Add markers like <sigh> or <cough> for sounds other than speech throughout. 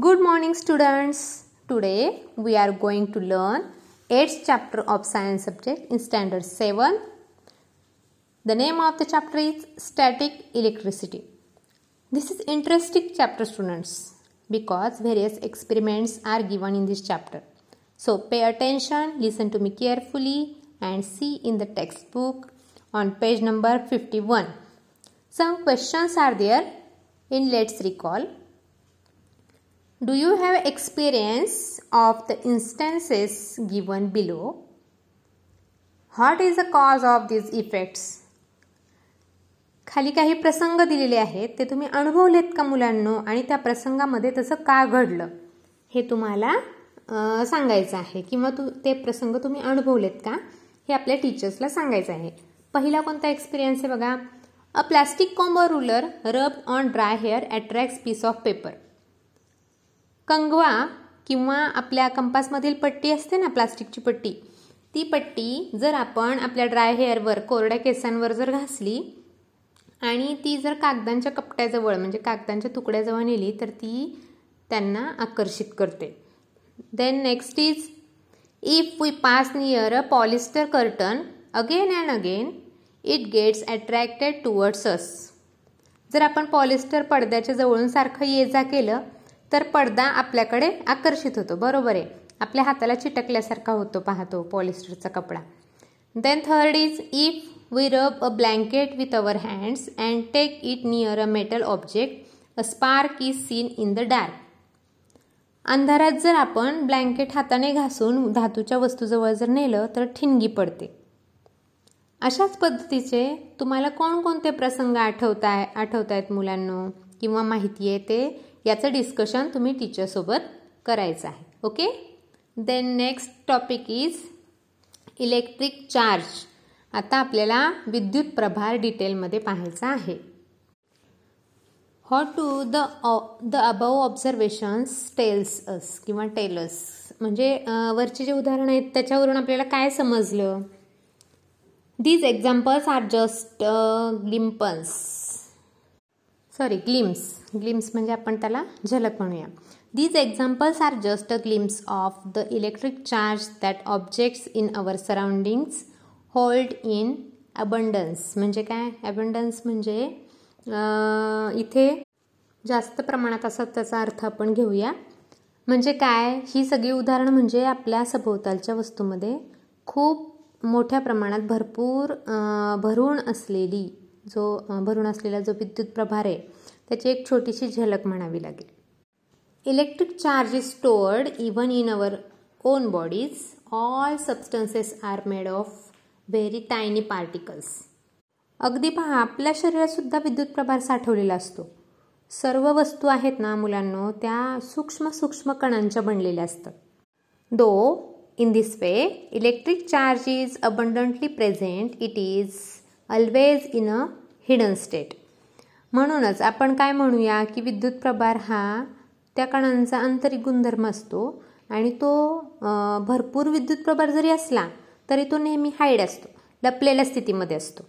Good morning, students. Today we are going to learn 8th chapter of science subject in standard 7. The name of the chapter is static electricity. This is interesting chapter students because various experiments are given in this chapter. So pay attention, listen to me carefully and see in the textbook on page number 51. Some questions are there in let's recall. Do you have experience of the instances given below? What is the cause of these effects? खाली काही प्रसंग दिलेले आहेत ते तुम्ही अनुभवलेत का मुलांनो? आणि त्या प्रसंगामध्ये तसं का घडलं? हे तुम्हाला सांगायचं आहे. किंवा तू ते प्रसंग तुम्ही अनुभवलेत का? हे आपल्या टीचर्सला सांगायचं आहे. पहिला कोणता एक्सपिरियन्स आहे बघा? A plastic combo ruler rub on dry hair attracts piece of paper कंगवा किंवा आपल्या कंपासमधील पट्टी असते ना प्लास्टिकची पट्टी ती पट्टी जर आपण आपल्या ड्राय हेअरवर कोरड्या केसांवर जर घासली आणि ती जर कागदांच्या कपट्याजवळ म्हणजे कागदांच्या तुकड्याजवळ नेली तर ती त्यांना आकर्षित करते. Then next is if we pass near a polyester curtain again and again it gets attracted towards us जर आपण पॉलिस्टर पडद्याच्या जवळून सारखं ये जा केलं तर पडदा आपल्याकडे आकर्षित होतो. बरोबर आहे. आपल्या हाताला चिटकल्यासारखा होतो पाहतो पॉलिस्टरचा कपडा. Then third is if we rub a blanket with our hands and take it near a metal object a spark is seen in the dark अंधारात जर आपण ब्लँकेट हाताने घासून धातूच्या वस्तूजवळ जर नेलं तर ठिणगी पडते. अशाच पद्धतीचे तुम्हाला कोणकोणते प्रसंग आठवताय आठवत आहेत मुलांनो? किंवा माहिती आहे ते? याचं डिस्कशन तुम्ही टीचरसोबत करायचं आहे. Okay then next topic is electric charge आता आपल्याला विद्युत प्रभार डिटेलमध्ये पाहायचा आहे. How to the the above observations tells us किंवा टेलस म्हणजे वरचे जे उदाहरण आहेत त्याच्यावरून आपल्याला काय समजलं? These examples are just glimpses sorry glimpse glimpse म्हणजे आपण त्याला झलक म्हणूया. These examples are just a glimpse of the electric charge that objects in our surroundings hold in abundance म्हणजे काय? अबंडन्स म्हणजे इथे जास्त प्रमाणात असा त्याचा अर्थ आपण घेऊया. म्हणजे काय? ही सगळी उदाहरणं म्हणजे आपल्या सभोवतालच्या वस्तूमध्ये खूप मोठ्या प्रमाणात भरपूर भरून असलेली जो भरून असलेला जो विद्युत प्रभार आहे त्याची एक छोटीशी झलक म्हणावी लागेल. Electric charge is stored even in our own bodies all substances are made of very tiny particles अगदी पहा आपल्या शरीरातसुद्धा विद्युत प्रभार साठवलेला असतो. सर्व वस्तू आहेत ना मुलांनो त्या सूक्ष्म सूक्ष्म कणांच्या बनलेल्या असतात. Though in this way electric charge is abundantly present it is always in a hidden state म्हणूनच आपण काय म्हणूया की विद्युत प्रभार हा त्या कणांचा आंतरिक गुणधर्म असतो आणि तो भरपूर विद्युत प्रभार जरी असला तरी तो नेहमी हाईड असतो लपलेल्या स्थितीमध्ये असतो.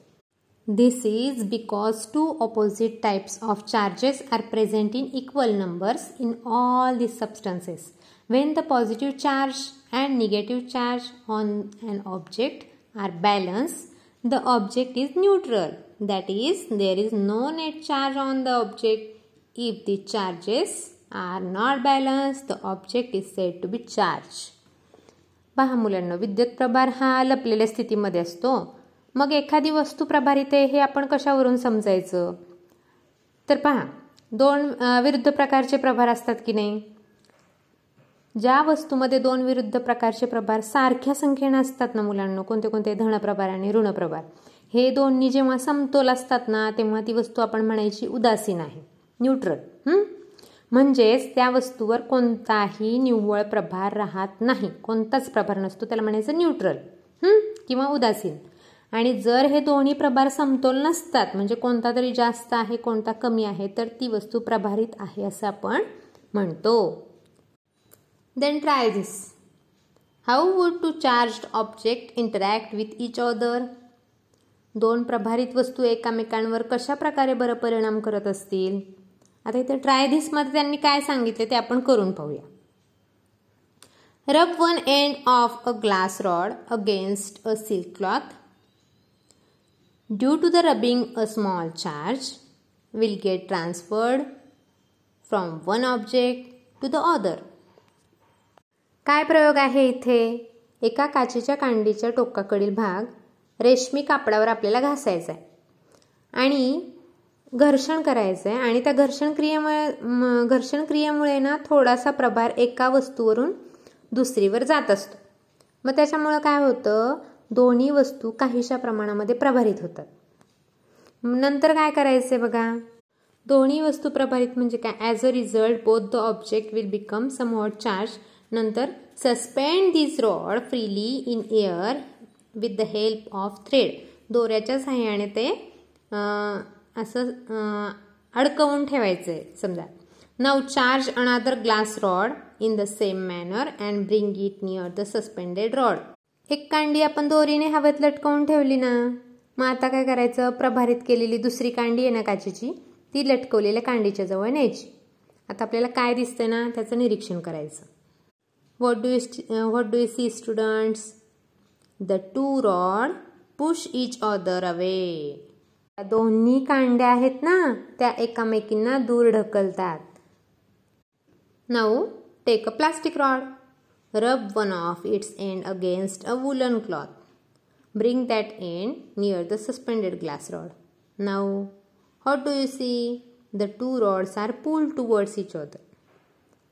This is because two opposite types of charges are present in equal numbers in all this substances when the positive charge and negative charge on an object are balance the object is neutral that is there is no net charge on the object if the charges are not balanced the object is said to be charged पहा मुलांना विद्युत प्रभार हा लपलेल्या स्थितीमध्ये असतो मग एखादी वस्तू प्रभारित आहे हे आपण कशावरून समजायचं तर पहा दोन विरुद्ध प्रकारचे प्रभार असतात की नाही ज्या वस्तूमध्ये दोन विरुद्ध प्रकारचे प्रभार सारख्या संख्येने असतात ना मुलांना कोणते कोणते धनप्रभार आणि ऋणप्रभार. हे दोन्ही जेव्हा समतोल असतात ना तेव्हा ती वस्तू आपण म्हणायची उदासीन आहे. न्यूट्रल म्हणजेच त्या वस्तूवर कोणताही निव्वळ प्रभार राहत नाही. कोणताच प्रभार नसतो. त्याला म्हणायचं न्यूट्रल किंवा उदासीन. आणि जर हे दोन्ही प्रभार समतोल नसतात म्हणजे कोणता तरी जास्त आहे कोणता कमी आहे तर ती वस्तू प्रभारित आहे असं आपण म्हणतो. Then try this. How would two charged object interact with each other? दोन प्रभारित वस्तू एकामेकांवर कशा प्रकारे बरं परिणाम करत असतील आता इथे ट्राय धिसमध्ये त्यांनी काय सांगितले ते आपण करून पाहूया rub one end of a glass rod against a silk cloth due to the rubbing a small charge will get transferred from one object to the other काय प्रयोग आहे इथे? एका काचेच्या कांडीच्या टोकाकडील भाग रेशमी कापडावर आपल्याला घासायचा आहे आणि घर्षण करायचं आहे आणि त्या घर्षण क्रियेमुळे घर्षण क्रियेमुळे ना थोडासा प्रभार एका वस्तूवरून दुसरीवर जात असतो. मग त्याच्यामुळं काय होतं? दोन्ही वस्तू काहीशा प्रमाणामध्ये प्रभारित होतात. नंतर काय करायचं बघा? दोन्ही वस्तू प्रभारित म्हणजे काय? As a result both the object will become some hot charge नंतर suspend this rod freely in air with the help of thread दोऱ्याच्या सहाय्याने ते असं अडकवून ठेवायचं आहे समजा. Now charge another glass rod in the same manner and bring it near the suspended rod एक कांडी आपण दोरीने हवेत लटकवून ठेवली ना? मग आता काय करायचं? प्रभारित केलेली दुसरी कांडी आहे ना काचेची? ती लटकवलेल्या कांडीच्या जवळ न्यायची. आता आपल्याला काय दिसतंय ना? त्याचं निरीक्षण करायचं. What do you what do you see students the two rod push each other away दोन्ही कांड्या आहेत ना त्या एकामेकींना दूर ढकलतात. Now take a plastic rod rub one of its end against a woollen cloth bring that end near the suspended glass rod now how do you see the two rods are pull towards each other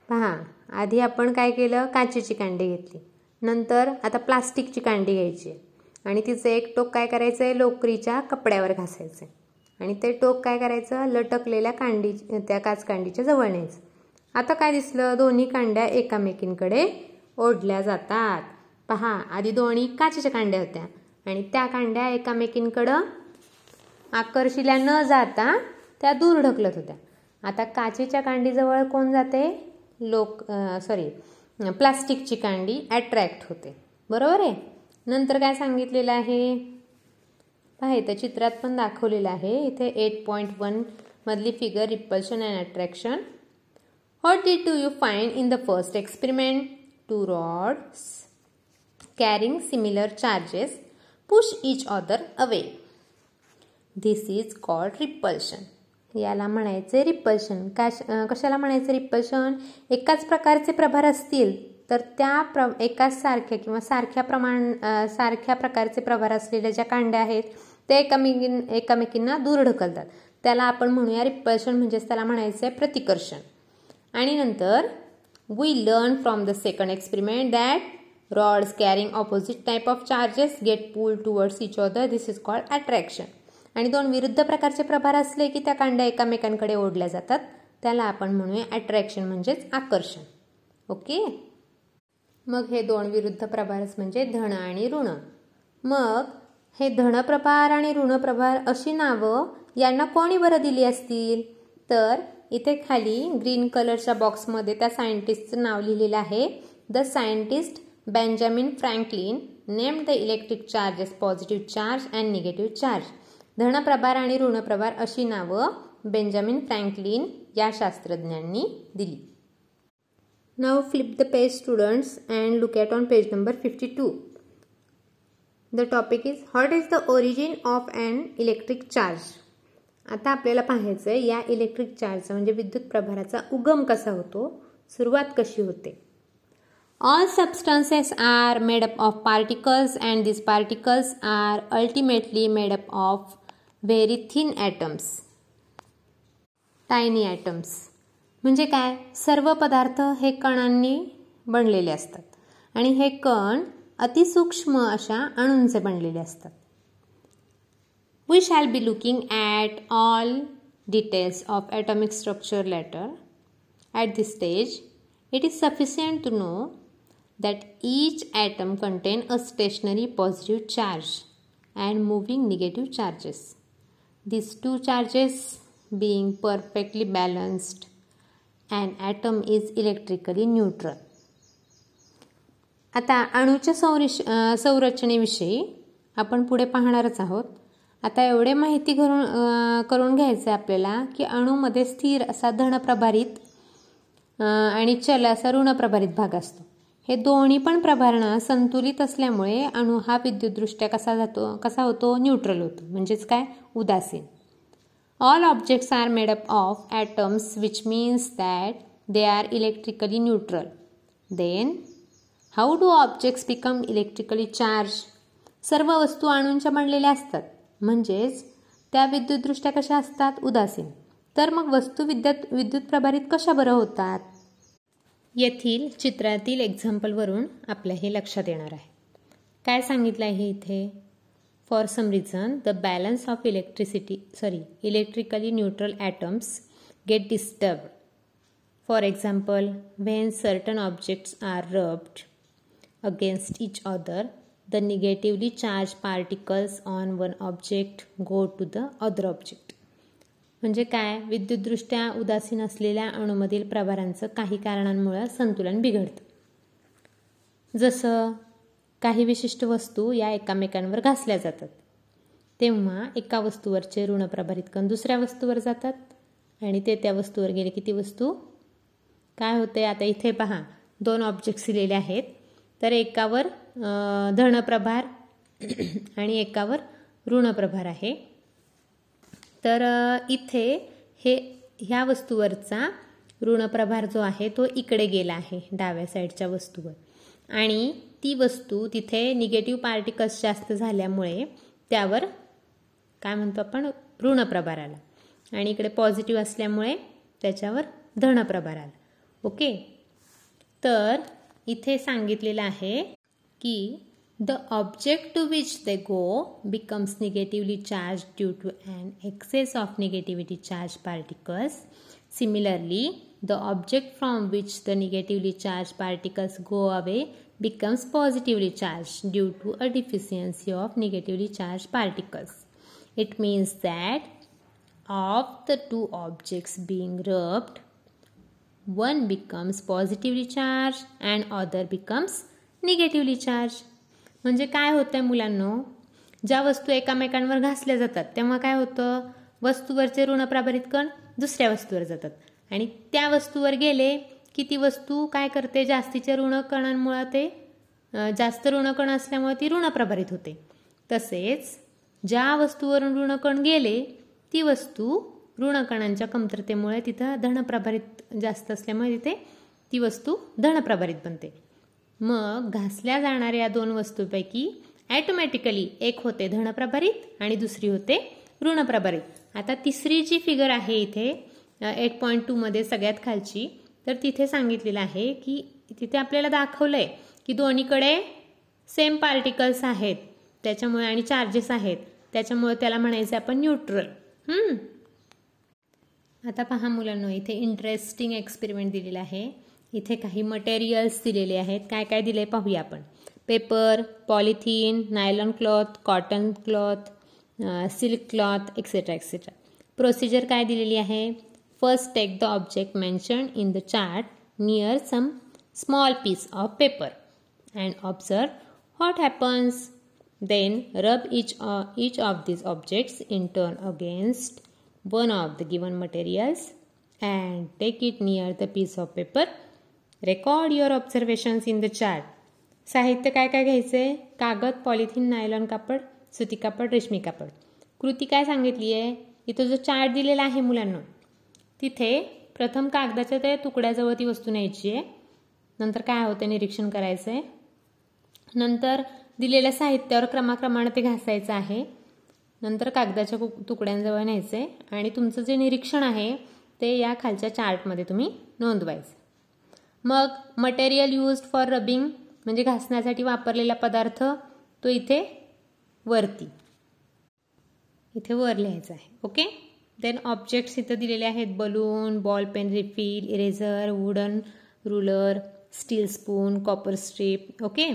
पहा आधी आपण काय केलं? काचेची कांडी घेतली. नंतर आता प्लास्टिकची कांडी घ्यायची आणि तिचं एक टोक काय करायचं आहे लोकरीच्या कपड्यावर घासायचं आहे आणि ते टोक काय करायचं? लटकलेल्या कांडी त्या काच कांडीच्या जवळ न्यायचं. आता काय दिसलं? दोन्ही कांड्या एकामेकींकडे ओढल्या जातात. पहा आधी दोन्ही काचेच्या कांड्या होत्या. आणि त्या कांड्या एकामेकींकडं आकर्षिल्या न जाता त्या दूर ढकलत होत्या. आता काचेच्या कांडीजवळ कोण जाते? लोक सॉरी प्लास्टिकची कांडी अट्रॅक्ट होते. बरोबर आहे? नंतर काय सांगितलेलं आहे? पहा इथं चित्रात पण दाखवलेलं आहे. इथे एट पॉईंट वन मधली figure repulsion and attraction what did do you find in the first experiment two rods carrying similar charges push each other away this is called repulsion याला म्हणायचे रिपल्शन. कॅश कशाला म्हणायचं repulsion? एकाच प्रकारचे प्रभार असतील तर त्या प्र एकाच सारख्या किंवा सारख्या प्रमाण सारख्या प्रकारचे प्रभार असलेल्या ज्या कांड्या आहेत ते एकामेकीं एकामेकींना दूर ढकलतात. त्याला आपण म्हणूया रिपल्शन म्हणजेच त्याला म्हणायचं आहे प्रतिकर्षण. आणि नंतर we learn from the second experiment that rods carrying opposite type of charges get pull towards each other this is called attraction आणि दोन विरुद्ध प्रकारचे प्रभार असले की त्या कांड्या एकामेकांकडे ओढल्या जातात. त्याला आपण म्हणूया अट्रॅक्शन म्हणजेच आकर्षण. ओके? मग हे दोन विरुद्ध प्रभारच म्हणजे धन आणि ऋण. मग हे धनप्रभार आणि ऋणप्रभार अशी नावं यांना कोणी बरं दिली असतील? तर इथे खाली ग्रीन कलरच्या बॉक्समध्ये त्या सायंटिस्टचं नाव लिहिलेलं आहे. The scientist Benjamin Franklin name the electric charges positive charge and negative charge धनप्रभार आणि ऋणप्रभार अशी नावं बेंजामिन फ्रँकलिन या शास्त्रज्ञांनी दिली. Now flip the page students and look at on page number fifty two the topic is how is the origin of and electric charge आता आपल्याला पाहायचं आहे या इलेक्ट्रिक चार्जचा म्हणजे विद्युत प्रभाराचा उगम कसा होतो? सुरुवात कशी होते? All substances are made up of particles and this particles are ultimately made up of very thin atoms tiny atoms म्हणजे काय? सर्व पदार्थ हे कणांनी बनलेले असतात. आणि हे कण अतिसूक्ष्म अशा अणूंचे बनलेले असतात. We shall be looking at all details of atomic structure later at this stage it is sufficient to know that each atom contain a stationary positive charge and moving negative charges these two charges being perfectly balanced an atom is electrically neutral. आता अणूच्या संरिश संरचनेविषयी आपण पुढे पाहणारच आहोत. आता एवढे माहिती करून करून घ्यायचं आहे आपल्याला की अणूमध्ये स्थिर असा धनप्रभारित आणि चल असा ऋणप्रभारित भाग असतो. हे दोन्ही पण प्रभारणं संतुलित असल्यामुळे अणू हा विद्युतदृष्ट्या कसा जातो कसा होतो? न्यूट्रल होतो. म्हणजेच काय? उदासीन. All objects are made up of atoms which means that they are electrically neutral then how do objects become electrically charge सर्व वस्तू अणूंच्या बनलेल्या असतात. म्हणजेच त्या विद्युतदृष्ट्या कशा असतात? उदासीन. तर मग वस्तू विद्युत विद्युत प्रभारित कशा बरं होतात? येथील चित्रातील एक्झाम्पलवरून आपल्या हे लक्षात येणार आहे. काय सांगितलं आहे इथे? For some reason the balance of electricity sorry electrically neutral atoms get disturb for example when certain objects are rubbed against each other the negatively charge particles on one object go to the other object म्हणजे काय? विद्युतदृष्ट्या उदासीन असलेल्या अणूमधील प्रभारांचं काही कारणांमुळे संतुलन बिघडतं. जसं काही विशिष्ट वस्तू या एकामेकांवर घासल्या जातात. तेव्हा एका वस्तूवरचे ऋणप्रभारित कण दुसऱ्या वस्तूवर जातात. आणि ते त्या वस्तूवर गेले की ती वस्तू? काय होते आता इथे पहा. दोन ऑब्जेक्ट्स दिलेले आहेत. तर एकावर धनप्रभार <clears throat> आणि एकावर ऋणप्रभार आहे. तर इथे हे ह्या वस्तूवरचा ऋणप्रभार जो आहे तो इकडे गेला आहे डाव्या साईडच्या वस्तूवर. आणि ती वस्तू तिथे निगेटिव्ह पार्टिकल्स जास्त झाल्यामुळे त्यावर काय म्हणतो आपण ऋणप्रभार आला. आणि इकडे पॉझिटिव्ह असल्यामुळे त्याच्यावर धनप्रभार आला. ओके? तर इथे सांगितलेलं आहे की The object to which they go becomes negatively charged due to an excess of negatively charged particles. Similarly, the object from which the negatively charged particles go away becomes positively charged due to a deficiency of negatively charged particles. It means that of the two objects being rubbed, one becomes positively charged and other becomes negatively charged. म्हणजे काय होतं आहे मुलांनो? ज्या वस्तू एकामेकांवर घासल्या जातात तेव्हा काय होतं? वस्तूवरचे ऋणप्रभारित कण दुसऱ्या वस्तूवर जातात. आणि त्या वस्तूवर गेले की ती वस्तू काय करते? जास्तीच्या ऋणकणांमुळे ते जास्त ऋणकण असल्यामुळे ती ऋणप्रभारित होते. तसेच ज्या वस्तूवरून ऋणकण गेले ती वस्तू ऋणकणांच्या कमतरतेमुळे तिथं धनप्रभारित जास्त असल्यामुळे तिथे ती वस्तू धनप्रभारित बनते. मग घासल्या जाणाऱ्या दोन वस्तूपैकी ॲटोमॅटिकली एक होते धनप्रभारित आणि दुसरी होते ऋणप्रभारित. आता तिसरी जी फिगर आहे इथे एट पॉईंट टूमध्ये सगळ्यात खालची तर तिथे सांगितलेलं आहे की तिथे आपल्याला दाखवलं आहे की दोन्हीकडे सेम पार्टिकल्स आहेत. त्याच्यामुळे आणि चार्जेस आहेत. त्याच्यामुळे त्याला म्हणायचं आपण न्यूट्रल आता पहा मुलांना इथे इंटरेस्टिंग एक्सपेरिमेंट दिलेला आहे. इथे काही मटेरियल्स दिलेले आहेत. काय काय दिले पाहूया आपण. Paper polythene nylon cloth cotton cloth silk cloth etcetera etcetera procedure काय दिलेली आहे? First take the object mention in the chart near some small piece of paper and observe what happens then rub each each of this objects in turn against one of the given materials and take it near the piece of paper record your observations in the chart साहित्य काय काय घ्यायचंय? कागद polythene nylon कापड सुती कापड रेशमी कापड. कृती काय सांगितली आहे? इथं जो चार्ट दिलेला आहे मुलांना तिथे प्रथम कागदाच्या त्या तुकड्याजवळ ती वस्तू न्यायची आहे. नंतर काय होतं निरीक्षण करायचं आहे नंतर दिलेल्या साहित्यावर क्रमाक्रमाने ते घासायचं आहे. नंतर कागदाच्या तुकड्यांजवळ न्यायचं आहे आणि तुमचं जे निरीक्षण आहे ते या खालच्या चार्टमध्ये तुम्ही नोंदवायचं. मग मटेरियल यूज्ड फॉर रबिंग म्हणजे घासण्यासाठी वापरलेला पदार्थ तो इथे वरती. इथे वर लिहायचा आहे. ओके देन ऑब्जेक्ट्स इथं दिलेले आहेत. Balloon ball pen refill eraser wooden ruler steel spoon copper strip okay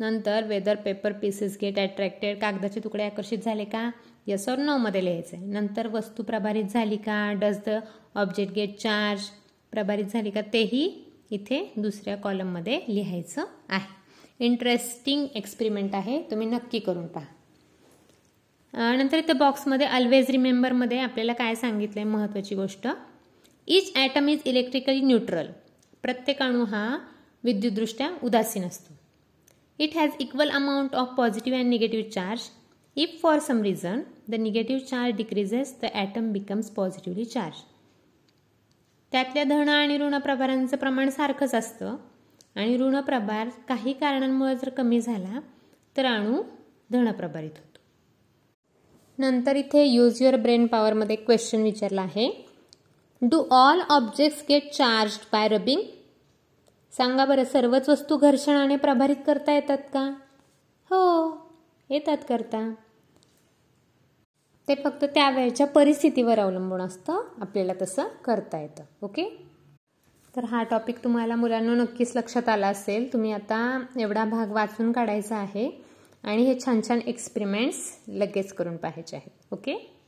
नंतर whether paper pieces get attracted कागदाचे तुकडे आकर्षित झाले का? यस ऑर नो मध्ये लिहायचं आहे. नंतर वस्तू प्रभारित झाली का? Does the object get charge प्रभारित झाली का? तेही इथे दुसऱ्या कॉलममध्ये लिहायचं आहे. इंटरेस्टिंग एक्सपेरिमेंट आहे. तुम्ही नक्की करून पहा. नंतर इथं बॉक्समध्ये ऑलवेज रिमेंबरमध्ये आपल्याला काय सांगितलं आहे महत्त्वाची गोष्ट? Each atom is electrically neutral प्रत्येक अणू हा विद्युतदृष्ट्या उदासीन असतो. It has equal amount of positive and negative charge if for some reason the negative charge decreases the atom becomes positively charge त्यातल्या धन आणि ऋण प्रभारांचं प्रमाण सारखंच असतं. आणि ऋण प्रभार काही कारणांमुळे जर कमी झाला तर अणू धनप्रभारित होतो. नंतर इथे यूज युअर ब्रेन पॉवरमध्ये एक क्वेश्चन विचारला आहे. Do all objects get charge by rubbing सांगा बरं सर्वच वस्तू घर्षणाने प्रभारित करता येतात का? हो येतात करता. ते फक्त त्यावेळच्या परिस्थितीवर अवलंबून असतं. आपल्याला तसं करता येतं. ओके? तर हा टॉपिक तुम्हाला मुलांना नक्कीच लक्षात आला असेल. तुम्ही आता एवढा भाग वाचून काढायचा आहे आणि हे छान छान एक्सपेरिमेंट्स लगेच करून पाहायचे आहेत. ओके?